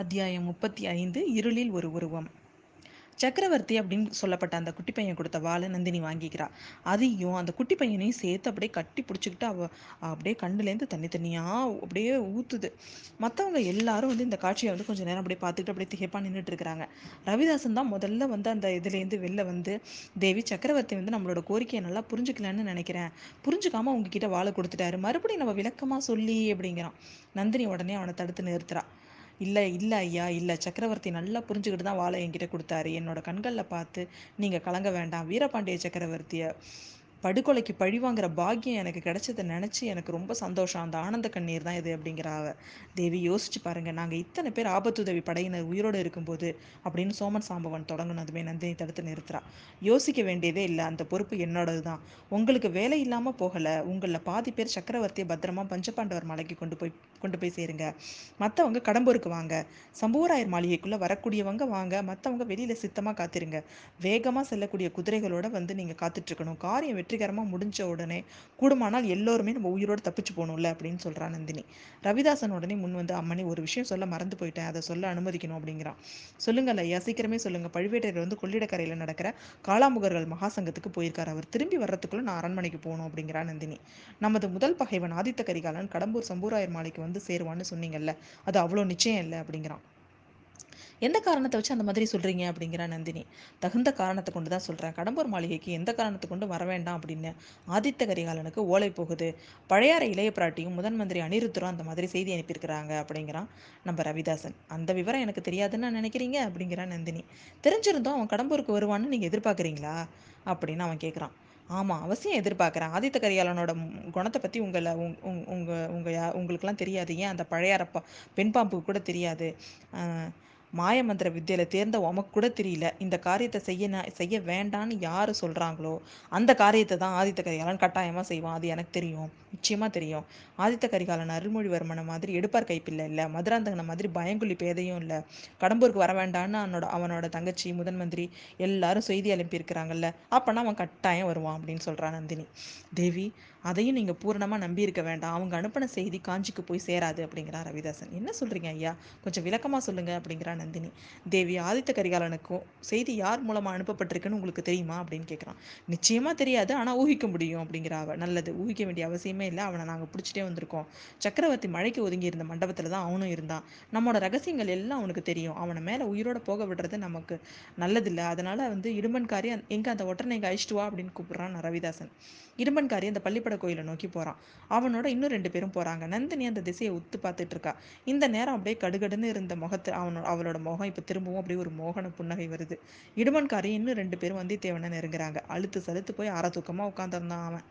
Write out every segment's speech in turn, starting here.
அத்தியாயம் முப்பத்தி ஐந்து இருளில் ஒரு உருவம். சக்கரவர்த்தி அப்படின்னு சொல்லப்பட்ட அந்த குட்டி பையன் கொடுத்த வாழை நந்தினி வாங்கிக்கிறா. அதையும் அந்த குட்டி பையனையும் சேர்த்து அப்படியே கட்டி பிடிச்சிக்கிட்டு அவ அப்படியே கண்ணுலேருந்து தண்ணி தண்ணியாக அப்படியே ஊற்றுது மற்றவங்க எல்லாரும் வந்து இந்த காட்சியை வந்து கொஞ்சம் நேரம் அப்படியே பார்த்துக்கிட்டு அப்படியே திகைப்பாக நின்றுட்டு இருக்கிறாங்க. ரவிதாசன் தான் முதல்ல வந்து அந்த இதுலேருந்து வெளில வந்து தேவி சக்கரவர்த்தி வந்து நம்மளோட கோரிக்கையை நல்லா புரிஞ்சுக்கலன்னு நினைக்கிறேன். புரிஞ்சுக்காம உங்ககிட்ட வாழை கொடுத்துட்டாரு. மறுபடியும் நம்ம விளக்கமாக சொல்லி அப்படிங்கிறான். நந்தினி உடனே அவனை தடுத்து நிறுத்துறா. இல்லை இல்லை ஐயா இல்லை. சக்கரவர்த்தி நல்லா புரிஞ்சுக்கிட்டு தான் வாழை என்கிட்ட கொடுத்தாரு. என்னோட கண்களில் பார்த்து நீங்கள் கலங்க வேண்டாம். வீரபாண்டிய சக்கரவர்த்தியை படுகொலைக்கு பழி வாங்குற பாக்கியம் எனக்கு கிடைச்சதை நினச்சி எனக்கு ரொம்ப சந்தோஷம். அந்த ஆனந்த கண்ணீர் தான் இது அப்படிங்கிற அவ தேவி யோசிச்சு பாருங்க நாங்கள் இத்தனை பேர் ஆபத்துதவி படையினர் உயிரோடு இருக்கும்போது அப்படின்னு சோமன் சாம்பவன் தொடங்கினதுமே நந்தினி தடுத்து நிறுத்துறா. யோசிக்க வேண்டியதே இல்லை அந்த பொறுப்பு என்னோடது தான். உங்களுக்கு வேலை இல்லாமல் போகலை உங்களில் பாதி பேர் சக்கரவர்த்தியை பத்திரமா பஞ்சபாண்டவர் மலைக்கு கொண்டு போய் கொண்டு போய் சேருங்க. மற்றவங்க கடம்பூருக்கு வாங்க. சம்பூராயர் மாளிகைக்குள்ளே வரக்கூடியவங்க வாங்க மற்றவங்க வெளியில் சித்தமாக காத்திருங்க. வேகமாக செல்லக்கூடிய குதிரைகளோட வந்து நீங்கள் காத்துட்ருக்கணும் காரியம் வெற்றிகரமாக முடிஞ்ச உடனே கூடுமானால் எல்லோருமே நம்ம உயிரோடு தப்பிச்சு போகணும்ல அப்படின்னு சொல்கிறா நந்தினி. ரவிதாசன் உடனே முன் வந்து அம்மனி ஒரு விஷயம் சொல்ல மறந்து போயிட்டேன். அதை சொல்ல அனுமதிக்கணும் அப்படிங்கிறான். சொல்லுங்கள் ஐயா சீக்கிரமே சொல்லுங்கள் பழுவேட்டையர் வந்து கொள்ளிடக்கரையில் நடக்கிற காளாமுகர்கள் மகாசங்கத்துக்கு போயிருக்கார். அவர் திரும்பி வர்றதுக்குள்ள நான் அரண்மனைக்கு போகணும் அப்படிங்கிறா நந்தினி. நமது முதல் பகைவன் ஆதித்த கரிகாலன் கடம்பூர் சம்பூராயர் மாலைக்கு வந்து சேருவான்னு சொன்னீங்கல்ல. அது அவ்வளோ நிச்சயம் இல்லை அப்படிங்கிறான். எந்த காரணத்தை வச்சு அந்த மாதிரி சொல்கிறீங்க அப்படிங்கிற நந்தினி. தகுந்த காரணத்தை கொண்டு தான் சொல்கிறேன் கடம்பூர் மாளிகைக்கு எந்த காரணத்தை கொண்டு வர வேண்டாம் அப்படின்னு ஆதித்த கரிகாலனுக்கு ஓலை போகுது. பழையாற இளைய பிராட்டியும் முதன் மந்திரி அனிருத்தரும் அந்த மாதிரி செய்தி அனுப்பியிருக்கிறாங்க அப்படிங்கிறான் நம்ம ரவிதாசன். அந்த விவரம் எனக்கு தெரியாதுன்னு நினைக்கிறீங்க? அப்படிங்கிறான் நந்தினி. தெரிஞ்சிருந்தோம் அவன் கடம்பூருக்கு வருவான்னு நீங்கள் எதிர்பார்க்குறீங்களா? அப்படின்னு அவன் கேட்குறான் ஆமாம் அவசியம் எதிர்பார்க்குறேன். ஆதித்த கரிகாலனோட குணத்தை பற்றி உங்களை உங் உங்கள் உங்கள் உங்களுக்கெல்லாம் தெரியாது. ஏன் அந்த பழையாரப்பா பெண் பாம்புக்கு கூட தெரியாது? மாயமந்திர வித்தியில் தேர்ந்த உமக்கு கூட தெரியல. இந்த காரியத்தை செய்ய செய்ய வேண்டான்னு யார் சொல்கிறாங்களோ அந்த காரியத்தை தான் ஆதித்த கரிகாலன் கட்டாயமாக செய்வான். அது எனக்கு தெரியும். நிச்சயமாக தெரியும். ஆதித்த கரிகாலன் அருள்மொழிவர்மனை மாதிரி எடுப்பார் கைப்பில்லை இல்லை. மதுராந்தகனை மாதிரி பயங்குள்ளி பேதையும் இல்லை. கடம்பூருக்கு வர வேண்டான்னு அவனோட அவனோட தங்கச்சி முதன் மந்திரி எல்லாரும் செய்தி அனுப்பியிருக்கிறாங்கல்ல. அப்போனா அவன் கட்டாயம் வருவான் அப்படின்னு சொல்கிறான் நந்தினி. தேவி அதையும் நீங்கள் பூரணமாக நம்பியிருக்க வேண்டாம். அவங்க அனுப்பின செய்தி காஞ்சிக்கு போய் சேராது அப்படிங்கிறான் ரவிதாசன். என்ன சொல்கிறீங்க ஐயா? கொஞ்சம் விளக்கமாக சொல்லுங்கள் அப்படிங்கிறான் நந்தினி. தேவி ஆதித்த கரிகாலனுக்கும் செய்தி யார் மூலமாக அனுப்பப்பட்டிருக்குன்னு உங்களுக்கு தெரியுமா? அப்படின்னு கேட்குறான் நிச்சயமாக தெரியாது. ஆனால் ஊகிக்க முடியும் அப்படிங்கிற அவ. நல்லது. ஊகிக்க வேண்டிய அவசியமே இல்லை. அவனை நாங்கள் பிடிச்சிட்டே வந்திருக்கோம். சக்கரவர்த்தி மழைக்கு ஒதுங்கி இருந்த மண்டபத்தில் தான் அவனும் இருந்தான். நம்மளோட ரகசியங்கள் எல்லாம் அவனுக்கு தெரியும். அவனை மேலே உயிரோட போக விடுறது நமக்கு நல்லதில்லை. அதனால் வந்து இடும்பன்காரி எங்கே அந்த ஒற்றனை எங்கே அழிச்சிட்டு வா அப்படின்னு கூப்பிட்றான் ரவிதாசன். இடும்பன்காரி அந்த பள்ளிப்பட கோயிலை நோக்கி போகிறான் அவனோட இன்னும் ரெண்டு பேரும் போகிறாங்க நந்தினி அந்த திசையை உத்து பார்த்துட்டு இருக்கா. இந்த நேரம் அப்படியே கடுகடுன்னு இருந்த முகத்தை அவனோட அவளோட முகம் இப்போ திரும்பவும் அப்படியே ஒரு மோகன புன்னகை வருது. இடுமன்காரி இன்னும் ரெண்டு பேரும் வந்தியத்தேவனை நெருங்குறாங்க. அழுத்து சலுத்து போய் அரை தூக்கமாக உட்காந்துருந்தான் அவன்.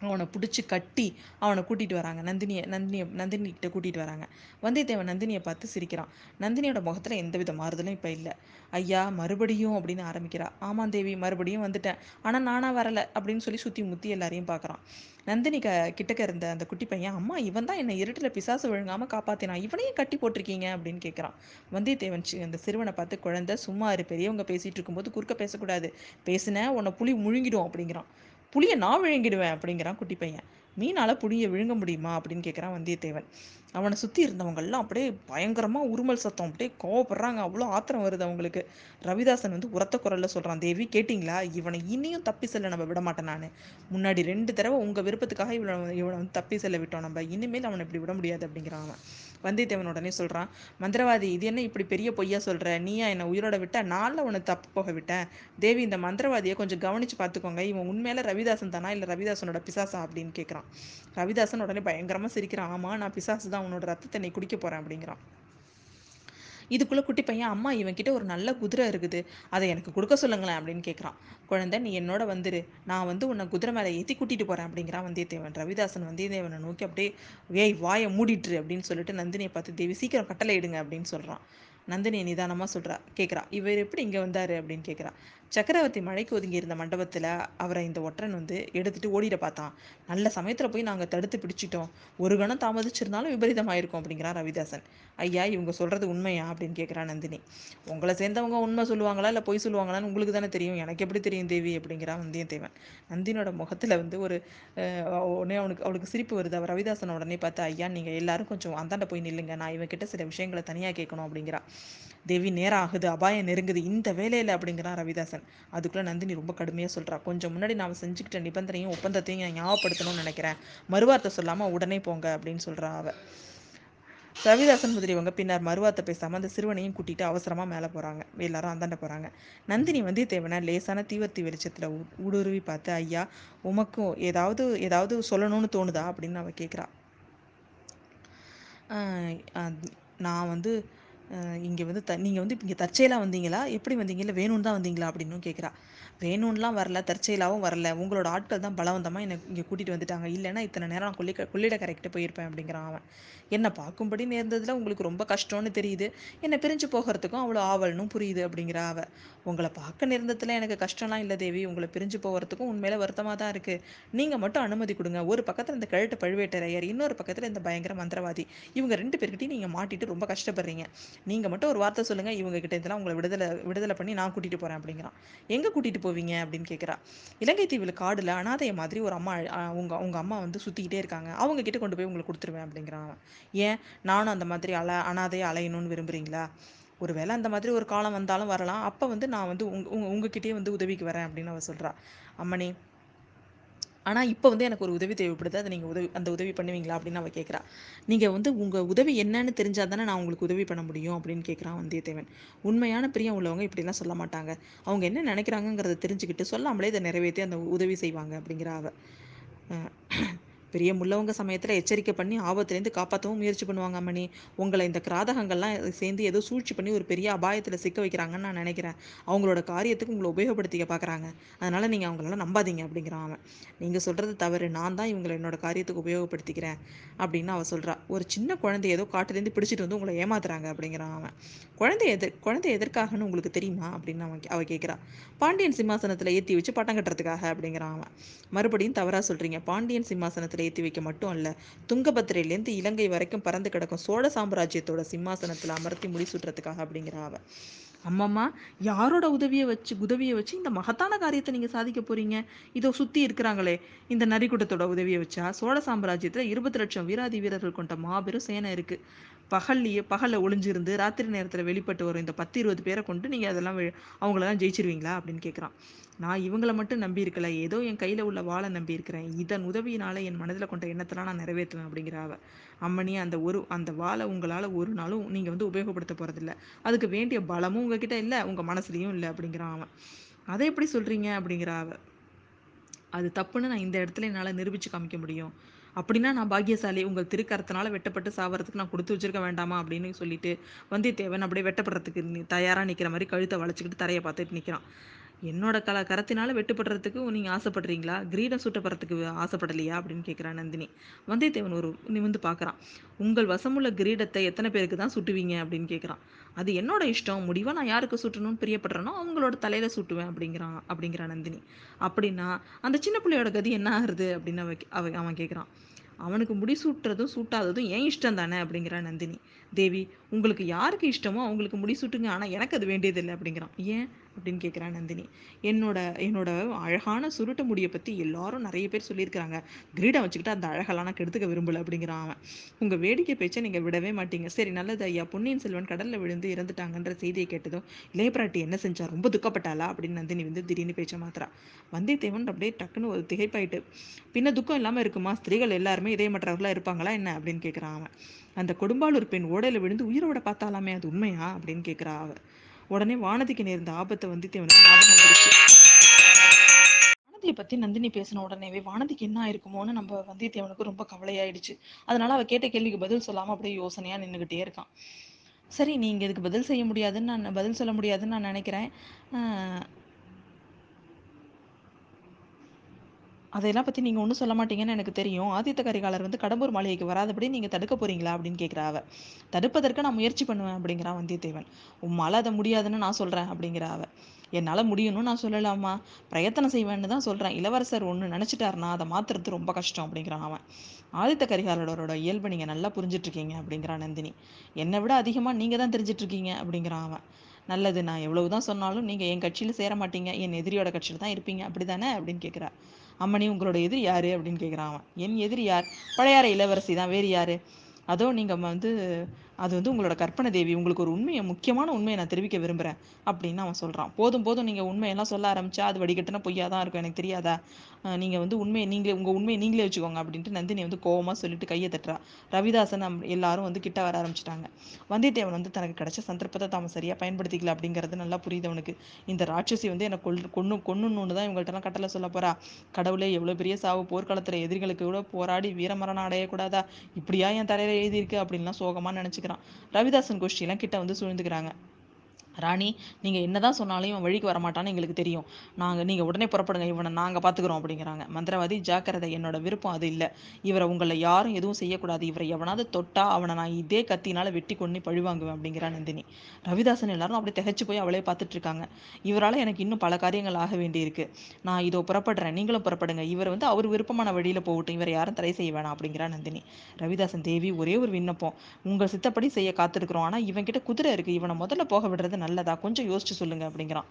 அவனை பிடிச்சி கட்டி அவனை கூட்டிகிட்டு வராங்க. நந்தினியை நந்தினியை நந்தினிகிட்ட கூட்டிகிட்டு வராங்க. வந்தியத்தேவன் நந்தினியை பார்த்து சிரிக்கிறான். நந்தினியோட முகத்தில் எந்த வித மாறுதலும் இப்போ இல்லை. ஐயா மறுபடியும் அப்படின்னு ஆரம்பிக்கிறா. ஆமாம் தேவி மறுபடியும் வந்துட்டேன். ஆனால் நானாக வரலை அப்படின்னு சொல்லி சுற்றி முற்றி எல்லாரையும் பார்க்குறான் நந்தினி க கிட்டக்க இருந்த அந்த குட்டி பையன் அம்மா இவன் தான் என்னை இருட்டில் பிசாசு விழுங்காமல் காப்பாற்றினான் இவனையும் கட்டி போட்டிருக்கீங்க? அப்படின்னு கேட்குறான் வந்தியத்தேவன் அந்த சிறுவனை பார்த்து குழந்தை சும்மா இரு பெரியவங்க பேசிகிட்டு இருக்கும்போது குறுக்க பேசக்கூடாது. பேசினேன் உன்னை புலி முழுங்கிடும் அப்படிங்கிறான். புளியை நான் விழுங்கிடுவேன் அப்படிங்கிறான் குட்டி பையன். மீனால் புளியை விழுங்க முடியுமா அப்படின்னு கேட்குறான் வந்தியத்தேவன். அவனை சுற்றி இருந்தவங்கெல்லாம் அப்படியே பயங்கரமாக உருமல் சத்தம். அப்படியே கோவப்படுறாங்க. அவ்வளோ ஆத்திரம் வருது அவங்களுக்கு. ரவிதாசன் வந்து உரத்த குரலில் சொல்கிறான் தேவி கேட்டிங்களா? இவனை இனியும் தப்பி செல்ல நம்ம விட மாட்டேன் நான். முன்னாடி ரெண்டு தடவை உங்கள் விருப்பத்துக்காக இவனை இவனை வந்து தப்பி செல்ல விட்டோம். நம்ம இனிமேல் அவனை இப்படி விட முடியாது அப்படிங்கிறான் அவன். வந்தியத்தேவன் உடனே சொல்கிறான் மந்திரவாதி இது என்ன இப்படி பெரிய பொய்யா சொல்கிற நீயா என்னை உயிரோட விட்ட? நாளில் உன்னை தப்பு போக விட்டேன். தேவி இந்த மந்திரவாதியை கொஞ்சம் கவனித்து பார்த்துக்கோங்க இவன் உண்மையில ரவிதாசன் தானா? இல்லை ரவிதாசனோட பிசாசா? அப்படின்னு கேட்குறான் ரவிதாசன் உடனே பயங்கரமாக சிரிக்கிறான். ஆமாம் நான் பிசாசு தான். உன்னோட ரத்தத்தை நீ குடிக்க போகிறேன் அப்படிங்கிறான். இதுக்குள்ளே குட்டி பையன் அம்மா இவன்கிட்ட ஒரு நல்ல குதிரை இருக்குது. அதை எனக்கு கொடுக்க சொல்லுங்களேன் அப்படின்னு கேட்குறான் குழந்தை நீ என்னோட வந்துரு. நான் வந்து உன்னை குதிரை மேலே ஏற்றி கூட்டிகிட்டு போகிறேன் அப்படிங்கிறான் வந்தியத்தேவன். ரவிதாசன் வந்தியத்தேவனை நோக்கி அப்படியே ஏய் வாயை மூடிட்டுரு அப்படின்னு சொல்லிட்டு நந்தினியை பார்த்து தேவி சீக்கிரம் கட்டளை இடுங்க அப்படின்னு சொல்கிறான் நந்தினி நிதானமாக சொல்கிறா கேட்குறா இவர் எப்படி இங்கே வந்தார்? அப்படின்னு கேட்குறா சக்கரவர்த்தி மழைக்கு ஒதுங்கி இருந்த மண்டபத்தில் அவரை இந்த ஒற்றன் வந்து எடுத்துட்டு ஓடிட பார்த்தான். நல்ல சமயத்தில் போய் நாங்கள் தடுத்து பிடிச்சிட்டோம். ஒரு கணம் தாமதிச்சிருந்தாலும் விபரீதமாயிருக்கும் அப்படிங்கிறான் ரவிதாசன். ஐயா இவங்க சொல்கிறது உண்மையா அப்படின்னு கேட்குறா நந்தினி. உங்களை சேர்ந்தவங்க உண்மை சொல்லுவாங்களா இல்லை பொய் சொல்லுவாங்களான்னு உங்களுக்கு தானே தெரியும். எனக்கு எப்படி தெரியும் தேவி அப்படிங்கிறான் வந்தியத்தேவன். நந்தினோட முகத்தில் வந்து ஒரு உடனே அவனுக்கு அவளுக்கு சிரிப்பு வருது. அவர் ரவிதாசன் உடனே பார்த்து ஐயா நீங்கள் எல்லாரும் கொஞ்சம் அந்தாண்ட போய் நில்லுங்க. நான் இவன்கிட்ட சில விஷயங்களை தனியாக கேட்கணும் அப்படிங்கிறா. தேவி நேரம் ஆகுது. அபாயம் நெருங்குது. இந்த வேலையில் அப்படிங்கிறான் ரவிதாசன். அதுக்குள்ளே நந்தினி ரொம்ப கடுமையாக சொல்கிறா கொஞ்சம் முன்னாடி நான் செஞ்சுக்கிட்ட நிபந்தனையும் ஒப்பந்தத்தையும் நான் ஞாபகப்படுத்தணும்னு நினைக்கிறேன். மறுவார்த்தை சொல்லாமல் உடனே போங்க அப்படின்னு சொல்கிறா அவ. ரவிதாசன் முதலியவங்க பின்னர் மறுவார்த்தை பேசாமல் அந்த சிறுவனையும் கூட்டிட்டு அவசரமாக மேலே போகிறாங்க எல்லாரும் அந்தாண்ட போகிறாங்க நந்தினி வந்தியத்தேவனை லேசான தீவர்த்தி வெளிச்சத்தில் ஊடுருவி பார்த்து ஐயா உமக்கும் ஏதாவது ஏதாவது சொல்லணும்னு தோணுதா? அப்படின்னு அவ கேட்குறா நான் வந்து இங்கே வந்து த நீங்கள் வந்து இங்கே தற்செயலாக வந்தீங்களா? எப்படி வந்தீங்க? இல்லை வேணும்னு தான் வந்தீங்களா? அப்படின்னும் கேட்குறா வேணும்லாம் வரல தற்செயலாகவும் வரல. உங்களோட ஆட்கள் தான் பலவந்தமாக என்னை இங்கே கூட்டிகிட்டு வந்துட்டாங்க. இல்லைன்னா இத்தனை நேரம் நான் கொள்ளி கொள்ளிட கரெக்டாக போயிருப்பேன் அப்படிங்கிறான் அவன். என்னை பார்க்கும்படி நேர்ந்ததில் உங்களுக்கு ரொம்ப கஷ்டம்னு தெரியுது. என்னை பிரிஞ்சு போகிறதுக்கும் அவ்வளோ ஆவல்னும் புரியுது அப்படிங்கிறா அவ. உங்களை பார்க்க நேர்ந்ததில் எனக்கு கஷ்டம்லாம் இல்லை தேவி. உங்களை பிரிஞ்சு போகிறதுக்கும் உண்மையில வருத்தமாக தான் இருக்குது நீங்கள் மட்டும் அனுமதி கொடுங்க. ஒரு பக்கத்தில் இந்த கழுட்டு பழுவேட்டரையர் இன்னொரு பக்கத்தில் இந்த பயங்கர மந்திரவாதி. இவங்க ரெண்டு பேர்கிட்டையும் நீங்கள் மாட்டிட்டு ரொம்ப கஷ்டப்படுறீங்க. நீங்கள் மட்டும் ஒரு வார்த்தை சொல்லுங்கள் இவங்க கிட்ட இதெல்லாம் உங்களை விடுதலை விடுதலை பண்ணி நான் கூட்டிகிட்டு போகிறேன் அப்படிங்கிறான். எங்கே கூட்டிகிட்டு போவீங்க? அப்படின்னு கேட்குறா இலங்கை தீவில் காடில் அனாதைய மாதிரி ஒரு அம்மா உங்கள் உங்க அம்மா வந்து சுற்றிக்கிட்டே இருக்காங்க. அவங்க கிட்ட கொண்டு போய் உங்களுக்கு கொடுத்துருவேன் அப்படிங்கிறான் ஏன்? நானும் அந்த மாதிரி அல அனாதையை அலையணும்னு விரும்புகிறீங்களா ஒருவேளை அந்த மாதிரி ஒரு காலம் வந்தாலும் வரலாம். அப்போ வந்து நான் வந்து உங்க உங்ககிட்டயே வந்து உதவிக்கு வரேன் அப்படின்னு அவ சொல்கிறா அம்மணி ஆனால் இப்போ வந்து எனக்கு ஒரு உதவி தேவைப்படுது. அதை நீங்கள் உதவி அந்த உதவி பண்ணுவீங்களா அப்படின்னு அவள் கேட்குறா நீங்கள் வந்து உங்கள் உதவி என்னன்னு தெரிஞ்சால் தானே நான் உங்களுக்கு உதவி பண்ண முடியும் அப்படின்னு கேட்குறான் வந்தியத்தேவன். உண்மையான பிரியம் உள்ளவங்க இப்படிலாம் சொல்ல மாட்டாங்க. அவங்க என்ன நினைக்கிறாங்கங்கிறத தெரிஞ்சுக்கிட்டு சொல்லாமலே இதை நிறைவேற்றி அந்த உதவி செய்வாங்க அப்படிங்கிற அவள் பிரியமுள்ளவங்க சமயத்தில் எச்சரிக்கை பண்ணி ஆபத்துலேருந்து காப்பாற்றவும் முயற்சி பண்ணுவாங்க அம்மணி. உங்களை இந்த கிராதகங்கள்லாம் சேர்ந்து ஏதோ சூழ்ச்சி பண்ணி ஒரு பெரிய அபாயத்தில் சிக்க வைக்கிறாங்கன்னு நான் நினைக்கிறேன். அவங்களோட காரியத்துக்கு உங்களை உபயோகப்படுத்திக்க பார்க்குறாங்க அதனால் நீங்கள் அவங்களெல்லாம் நம்பாதீங்க அப்படிங்கிறான் அவன். நீங்கள் சொல்கிறது தவறு. நான் தான் இவங்களை என்னோட காரியத்துக்கு உபயோகப்படுத்திக்கிறேன் அப்படின்னு அவள் சொல்கிறா ஒரு சின்ன குழந்தை ஏதோ காட்டுலேருந்து பிடிச்சிட்டு வந்து உங்களை ஏமாத்துறாங்க அப்படிங்கிறான் அவன். குழந்தை எதிர் குழந்தை எதற்காகன்னு உங்களுக்கு தெரியுமா அப்படின்னு அவன் அவள் கேட்குறா பாண்டியன் சிம்மாசனத்தில் ஏற்றி வச்சு பட்டம் கட்டுறதுக்காக அப்படிங்கிறான் அவன். மறுபடியும் தவறாக சொல்கிறீங்க பாண்டியன் சிம்மாசனத்தில் ஏற்றி வைக்க மட்டும் அல்ல துங்கபத்திரையிலேருந்து இலங்கை வரைக்கும் பறந்து கிடக்கும் சோழ சாம்ராஜ்யத்தோட சிம்மாசனத்தில் அமர்த்தி முடிசூட்டுறதுக்காக அப்படிங்கிற அவ. அம்மம்மா யாரோட உதவியை வச்சு உதவியை வச்சு இந்த மகத்தான காரியத்தை நீங்கள் சாதிக்க போறீங்க? இதோ சுற்றி இருக்கிறாங்களே இந்த நரிக்கூட்டத்தோட உதவியை வச்சா சோழ சாம்ராஜ்யத்தில் இருபத்தி லட்சம் வீராதி வீரர்கள் கொண்ட மாபெரும் சேனை இருக்குது பகல்லையே பகலில் ஒளிஞ்சிருந்து ராத்திரி நேரத்தில் வெளிப்பட்டு வரும் இந்த பத்து இருபது பேரை கொண்டு நீங்கள் அதெல்லாம் அவங்களெல்லாம் ஜெயிச்சிருவீங்களா அப்படின்னு கேட்குறான். நான் இவங்கள மட்டும் நம்பி இருக்கல ஏதோ என் கையில் உள்ள வாழை நம்பி இருக்கிறேன். இதன் உதவியினால என் மனதில் கொண்ட எண்ணத்தெல்லாம் நான் நிறைவேற்றுவேன் அப்படிங்கிற அவ. அம்மணி அந்த ஒரு அந்த வாழை உங்களால் ஒரு நாளும் நீங்கள் வந்து உபயோகப்படுத்த போகிறதில்ல அதுக்கு வேண்டிய பலமும் உங்ககிட்ட இல்லை உங்கள் மனசுலையும் இல்லை அப்படிங்கிறான் அவன். அதை எப்படி சொல்கிறீங்க அப்படிங்கிற அவ. அது தப்புன்னு நான் இந்த இடத்துல என்னால் நிரூபித்து காமிக்க முடியும். அப்படின்னா நான் பாக்கியசாலி உங்கள் திருக்கரத்தினால வெட்டப்பட்டு சாவறதுக்கு நான் கொடுத்து வச்சிருக்க வேண்டாமா அப்படின்னு சொல்லிட்டு வந்தியத்தேவன் அப்படியே வெட்டப்படுறதுக்கு தயாராக நிற்கிற மாதிரி கழுத்தை வளைச்சிக்கிட்டு தரையை பார்த்துட்டு நிற்கிறான் என்னோட கல கரத்தினால வெட்டுப்படுறதுக்கு நீங்கள் ஆசைப்படுறீங்களா? கிரீடம் சூட்டப்படுறதுக்கு ஆசைப்படலையா? அப்படின்னு கேட்குறா நந்தினி. வந்தியத்தேவன் ஒரு நிமிந்து பார்க்குறான் உங்கள் வசமுள்ள கிரீடத்தை எத்தனை பேருக்கு தான் சுட்டுவீங்க? அப்படின்னு கேட்குறான் அது என்னோட இஷ்டம். முடிவாக நான் யாருக்கு சுட்டணும்னு பிரியப்படுறேனோ அவங்களோட தலையில் சுட்டுவேன் அப்படிங்கிறான் அப்படிங்கிறான் நந்தினி. அப்படின்னா அந்த சின்ன பிள்ளையோட கதி என்ன ஆகுது அப்படின்னு அவ அவன் கேட்குறான் அவனுக்கு முடி சூட்டுறதும் சூட்டாததும் ஏன் இஷ்டம் தானே அப்படிங்கிறா நந்தினி. தேவி உங்களுக்கு யாருக்கு இஷ்டமோ அவங்களுக்கு முடிசூட்டுங்க ஆனால் எனக்கு அது வேண்டியதில்லை அப்படிங்கிறான். ஏன்? அப்படின்னு கேட்குறா நந்தினி. என்னோட என்னோட அழகான சுருட்ட முடியை பற்றி எல்லாரும் நிறைய பேர் சொல்லியிருக்கிறாங்க. கிரீடம் வச்சுக்கிட்டு அந்த அழகெல்லாம் நான் கெடுத்துக்க விரும்பல அப்படிங்கிறான் அவன். உங்கள் வேடிக்கை பேச்சை நீங்கள் விடவே மாட்டீங்க. சரி நல்லது ஐயா. பொன்னியின் செல்வன் கடலில் விழுந்து இறந்துட்டாங்கன்ற செய்தியை கேட்டதும் இளையபிராட்டி என்ன செஞ்சா? ரொம்ப துக்கப்பட்டாளா? அப்படின்னு நந்தினி வந்து திடீர்னு பேச்ச மாத்திரா வந்தியத்தேவன் அப்படியே டக்குன்னு ஒரு திகைப்பாயிட்டு பின்ன துக்கம் இல்லாமல் இருக்குமா? ஸ்திரீகள் எல்லாருமே இதயமற்றவர்களாக இருப்பாங்களா என்ன? அப்படின்னு கேட்குறான் அவன். அந்த கொடும்பாளூர் பெண் ஓடையில் விழுந்து உயிரோட பார்த்தாலாமே அது உண்மையா? அப்படின்னு கேட்குறா அவ உடனே வானதிக்கு நேர்ந்த ஆபத்தை வந்து ஞாபகம் வந்துருச்சு. வானதியை பற்றி நந்தினி பேசின உடனேவே வானதிக்கு என்ன ஆயிருக்குமோன்னு நம்ம வந்தியத்தேவனுக்கு ரொம்ப கவலையாயிடுச்சு. அதனால அவ கேட்ட கேள்விக்கு பதில் சொல்லாமல் அப்படியே யோசனையாக நின்றுக்கிட்டே இருக்கான். சரி நீங்கள் இதுக்கு பதில் செய்ய முடியாதுன்னு நான் பதில் சொல்ல முடியாதுன்னு நான் நினைக்கிறேன். அதையெல்லாம் பத்தி நீங்க ஒண்ணும் சொல்ல மாட்டீங்கன்னு எனக்கு தெரியும். ஆதித்த கரிகாலர் வந்து கடம்பூர் மாளிகைக்கு வராதபடி நீங்க தடுக்க போறீங்களா? அப்படின்னு கேட்கிறா அவ. தடுப்பதற்கு நான் முயற்சி பண்ணுவேன் அப்படிங்கிறான் வந்தியத்தேவன். உம்மால அதை முடியாதுன்னு நான் சொல்றேன் அப்படிங்கிறா அவ. என்னால முடியும்னு நான் சொல்லலாமா? பிரயத்தனம் செய்வேன்னு தான் சொல்றேன். இளவரசர் ஒண்ணு நினைச்சிட்டாருன்னா அதை மாத்துறது ரொம்ப கஷ்டம் அப்படிங்கிறான் அவன். ஆதித்த கரிகாலரோட இயல்பு நீங்க நல்லா புரிஞ்சுட்டு இருக்கீங்க அப்படிங்கிறா நந்தினி. என்னை விட அதிகமா நீங்க தான் தெரிஞ்சுட்டு இருக்கீங்க அப்படிங்கிறான் அவன். நல்லது நான் எவ்வளவுதான் சொன்னாலும் நீங்க என் கட்சியில சேர மாட்டீங்க. என் எதிரியோட கட்சியில தான் இருப்பீங்க அப்படிதானே? அப்படின்னு கேட்குறா அம்மணி உங்களோட எதிரி யாரு? அப்படின்னு கேட்குறான் அவன். என் எதிரி யார்? பழையாறை இளவரசி தான். வேறு யாரு? அதோ நீங்க வந்து அது வந்து உங்களோட கற்பனை தேவி. உங்களுக்கு ஒரு உண்மையை முக்கியமான உண்மையை நான் தெரிவிக்க விரும்புறேன் அப்படின்னு அவன் சொல்றான். போதும் போதும். நீங்க உண்மையெல்லாம் சொல்ல ஆரம்பிச்சா அது வடிகட்டின பொய்யா தான் இருக்கும். எனக்கு தெரியாதா? நீங்கள் வந்து உண்மையை நீங்களே உங்கள் உண்மையை நீங்களே வச்சுக்கோங்க அப்படின்ட்டு நந்தினி வந்து கோவமாக சொல்லிட்டு கையை தட்டுறா. ரவிதாசன் எல்லாரும் வந்து கிட்ட வர ஆரம்பிச்சிட்டாங்க. வந்தியத்தேவன் வந்து தனக்கு கிடைச்ச சந்தர்ப்பத்தை தாம சரியாக பயன்படுத்திக்கல அப்படிங்கிறது நல்லா புரியுது அவனுக்கு. இந்த ராட்சசி வந்து என்னை கொல் கொன்னு கொன்னுன்னு தான் இவங்கள்ட்டலாம் கட்டளை சொல்ல போறா. கடவுளே எவ்வளோ பெரிய சாவு. போர்க்களத்தில் எதிரிகளுக்கு கூட போராடி வீரமரணம் அடையக்கூடாதா? இப்படியா என் தலையில் எழுதியிருக்கு அப்படின்லாம் சோகமாக நினச்சிக்கிறான். ரவிதாசன் கோஷ்டியெல்லாம் கிட்ட வந்து சூழ்ந்துக்கிறாங்க. ராணி நீங்கள் என்னதான் சொன்னாலும் இவன் வழிக்கு வரமாட்டான்னு எங்களுக்கு தெரியும். நாங்கள் நீங்கள் உடனே புறப்படுங்க இவனை நாங்கள் பார்த்துக்குறோம் அப்படிங்கிறாங்க. மந்திரவாதி ஜாக்கிரதை என்னோட விருப்பம் அது இல்லை. இவரை உங்களை யாரும் எதுவும் செய்யக்கூடாது. இவரை எவனாவது தொட்டா அவனை நான் இதே கத்தினால வெட்டி கொண்டு பழிவாங்குவேன் அப்படிங்கிறா நந்தினி. ரவிதாசன் எல்லாரும் அப்படியே திகச்சு போய் அவளே பார்த்துட்டு இருக்காங்க இவரால் எனக்கு இன்னும் பல காரியங்கள் ஆக வேண்டியிருக்கு. நான் இதோ புறப்படுறேன். நீங்களும் புறப்படுங்க. இவர் வந்து அவர் விருப்பமான வழியில் போகட்டும். இவரை யாரும் தடை செய்ய வேணாம் அப்படிங்கிறா நந்தினி. ரவிதாசன் தேவி ஒரே ஒரு விண்ணப்பம். உங்கள் சித்தப்படி செய்ய காத்திருக்கிறோம். ஆனால் இவன்கிட்ட குதிரை இருக்கு. இவனை முதல்ல போக விடுறது நல்லதா? கொஞ்சம் யோசிச்சு சொல்லுங்க அப்படிங்கிறான்.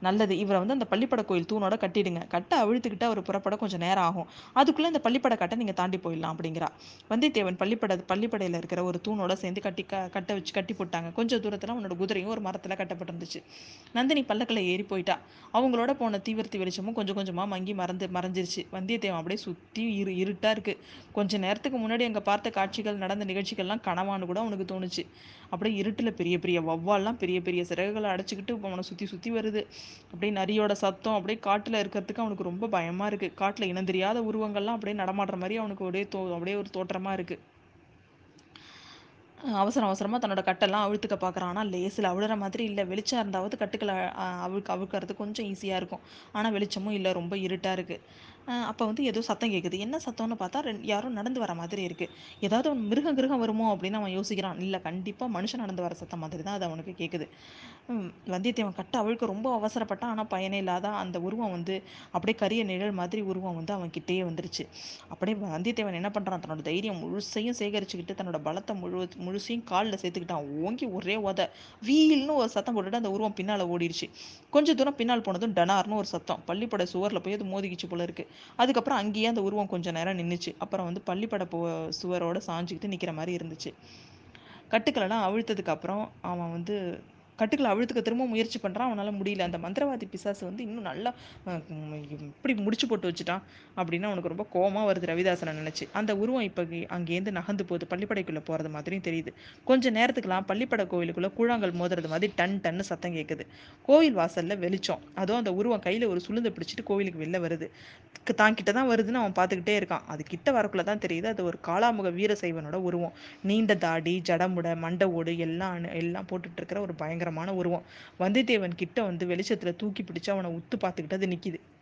நல்லது. இவரை வந்து அந்த பள்ளிப்பட கோயில் தூணோட கட்டிடுங்க. கட்ட அவிழ்த்துக்கிட்டு அவர் புறப்பட கொஞ்சம் நேரம் ஆகும். அதுக்குள்ள இந்த பள்ளிப்பட கட்டை நீங்க தாண்டி போயிடலாம் அப்படிங்கிறா. வந்தியத்தேவன் பள்ளிப்பட பள்ளிப்படையில இருக்கிற ஒரு தூணோட சேர்ந்து கட்டி கட்ட வச்சு கட்டி போட்டாங்க. கொஞ்சம் தூரத்துல உன்னோட குதிரையும் ஒரு மரத்துல கட்டப்பட்டிருந்துச்சு. நந்தினி பல்லக்கில் ஏறி போயிட்டா. அவங்களோட போன தீவிரத்தி வெளிச்சமும் கொஞ்சம் கொஞ்சமா மங்கி மறந்து மறைஞ்சிருச்சு. வந்தியத்தேவன் அப்படியே சுத்தி இரு இருட்டா இருக்கு. கொஞ்ச நேரத்துக்கு முன்னாடி அங்க பார்த்த காட்சிகள் நடந்த நிகழ்ச்சிகள்லாம் கனவான்னு கூட அவனுக்கு தோணுச்சு. அப்படியே இருட்டுல பெரிய பெரிய வவ்வால்லாம் பெரிய பெரிய சிறகுகளை அடைச்சிக்கிட்டு அவனை சுற்றி சுற்றி வருது. அப்படியே நரியோட சத்தம் அப்படியே காட்டில் இருக்கிறதுக்கு அவனுக்கு ரொம்ப பயமாக இருக்குது காட்டில் இனம் தெரியாத உருவங்கள்லாம் அப்படியே நடமாடுற மாதிரி அவனுக்கு அப்படியே தோ அப்படியே ஒரு தோற்றமாக இருக்குது அவசரம் அவசரமாக தன்னோட கட்டெல்லாம் அவிழ்த்துக்க பார்க்குறான். ஆனால் லேசில் அவிழுற மாதிரி இல்லை. வெளிச்சம் இருந்தாவது கட்டுக்களை அவிழ்க்க அவிழ்க்கிறது கொஞ்சம் ஈஸியாக இருக்கும். ஆனால் வெளிச்சமும் இல்லை. ரொம்ப இருட்டாக இருக்குது அப்போ வந்து ஏதோ சத்தம் கேட்குது என்ன சத்தம்னு பார்த்தா ரெண்டு யாரும் நடந்து வர மாதிரி இருக்குது ஏதாவது மிருகம் கிருகம் வருமோ அப்படின்னு அவன் யோசிக்கிறான். இல்லை கண்டிப்பாக மனுஷன் நடந்து வர சத்தம் மாதிரி தான் அது அவனுக்கு கேட்குது வந்தியத்தேவன் கட்ட அவளுக்கு ரொம்ப அவசரப்பட்டான். ஆனால் பயனே இல்லாத அந்த உருவம் வந்து அப்படியே கரிய நிழல் மாதிரி உருவம் வந்து அவன் கிட்டேயே வந்துருச்சு. அப்படியே வந்தியத்தேவன் என்ன பண்ணுறான் தன்னோட தைரியம் முழுசையும் சேகரிச்சுக்கிட்டு தன்னோட பலத்தை முழு முழுசையும் காலில் சேர்த்துக்கிட்டான். ஓங்கி ஒரே உத வீல்னு ஒரு சத்தம் போட்டுட்டு அந்த உருவம் பின்னால் ஓடிடுச்சு கொஞ்சம் தூரம் பின்னால் போனதும் டனார்னு ஒரு சத்தம். பள்ளிப்பட சுவரில் போய் அது மோதிக்கிச்சு போல இருக்குது அதுக்கப்புறம் அங்கேயே அந்த உருவம் கொஞ்சம் நேரம் நின்றுச்சு அப்புறம் வந்து பள்ளிப்பட போ சுவரோட சாஞ்சிக்கிட்டு நிற்கிற மாதிரி இருந்துச்சு. கட்டுக்களெல்லாம் அவிழ்த்ததுக்கு அப்புறம் அவன் வந்து கட்டுக்களை அவிழ்த்துக்க திரும்ப முயற்சி பண்ணுறான் அவனால் முடியல. அந்த மந்திரவாதி பிசாசு வந்து இன்னும் நல்லா இப்படி முடிச்சு போட்டு வச்சுட்டான் அப்படின்னு அவனுக்கு ரொம்ப கோபமாக வருது ரவிதாசனை நினச்சி. அந்த உருவம் இப்போ அங்கேருந்து நகர்ந்து போகுது. பள்ளிப்படைக்குள்ளே போகிறது மாதிரியும் தெரியுது. கொஞ்சம் நேரத்துக்குலாம் பள்ளிப்படை கோவிலுக்குள்ளே கூழாங்கல் மோதுறது மாதிரி டன் டன்னு சத்தம் கேட்குது கோயில் வாசலில் வெளிச்சம். அதுவும் அந்த உருவம் கையில் ஒரு சுளுந்தை பிடிச்சிட்டு கோவிலுக்கு வெளில வருது. தான் கிட்ட தான் வருதுன்னு அவன் பார்த்துக்கிட்டே இருக்கான். அது கிட்ட வரக்குள்ள தான் தெரியுது. அது ஒரு காளாமுக வீரசைவனோட உருவம். நீண்ட தாடி ஜடமுட மண்டை ஓடு எல்லாம் எல்லாம் போட்டுட்டு இருக்கிற ஒரு பயங்கர பயங்கரமான உருவம். வந்தியத்தேவன் கிட்ட வந்து வெளிச்சத்துல தூக்கி பிடிச்சு அவனை உத்து பார்த்துக்கிட்டு அது நிக்குது.